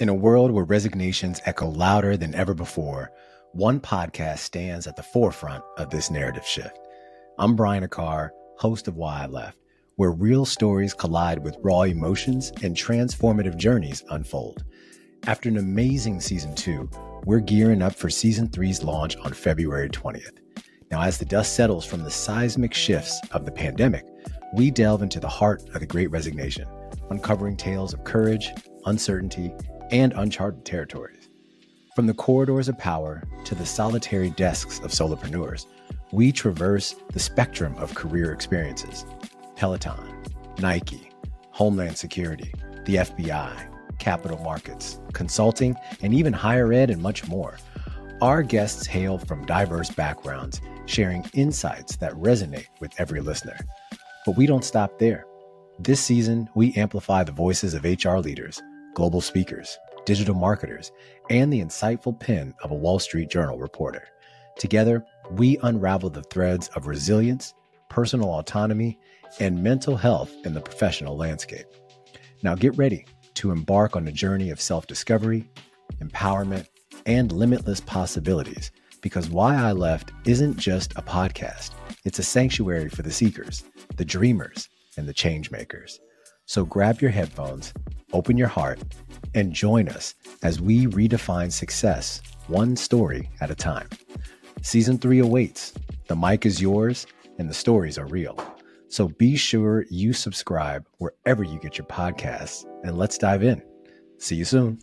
In a world where resignations echo louder than ever before, one podcast stands at the forefront of this narrative shift. I'm Brian Aquart, host of Why I Left, where real stories collide with raw emotions and transformative journeys unfold. After an amazing season two, we're gearing up for season three's launch on February 20th. Now, as the dust settles from the seismic shifts of the pandemic, we delve into the heart of the great resignation, uncovering tales of courage, uncertainty, and uncharted territories. From the corridors of power to the solitary desks of solopreneurs, we traverse the spectrum of career experiences Peloton, Nike, Homeland Security, the FBI, capital markets, consulting, and even higher ed, and much more. Our guests hail from diverse backgrounds, sharing insights that resonate with every listener. But we don't stop there. This season, we amplify the voices of HR leaders global speakers, digital marketers, and the insightful pen of a Wall Street Journal reporter. Together, we unravel the threads of resilience, personal autonomy, and mental health in the professional landscape. Now get ready to embark on a journey of self discovery, empowerment, and limitless possibilities because Why I Left isn't just a podcast, it's a sanctuary for the seekers, the dreamers, and the change makers. So grab your headphones, open your heart, and join us as we redefine success one story at a time. Season three awaits. The mic is yours, and the stories are real. So be sure you subscribe wherever you get your podcasts, and let's dive in. See you soon.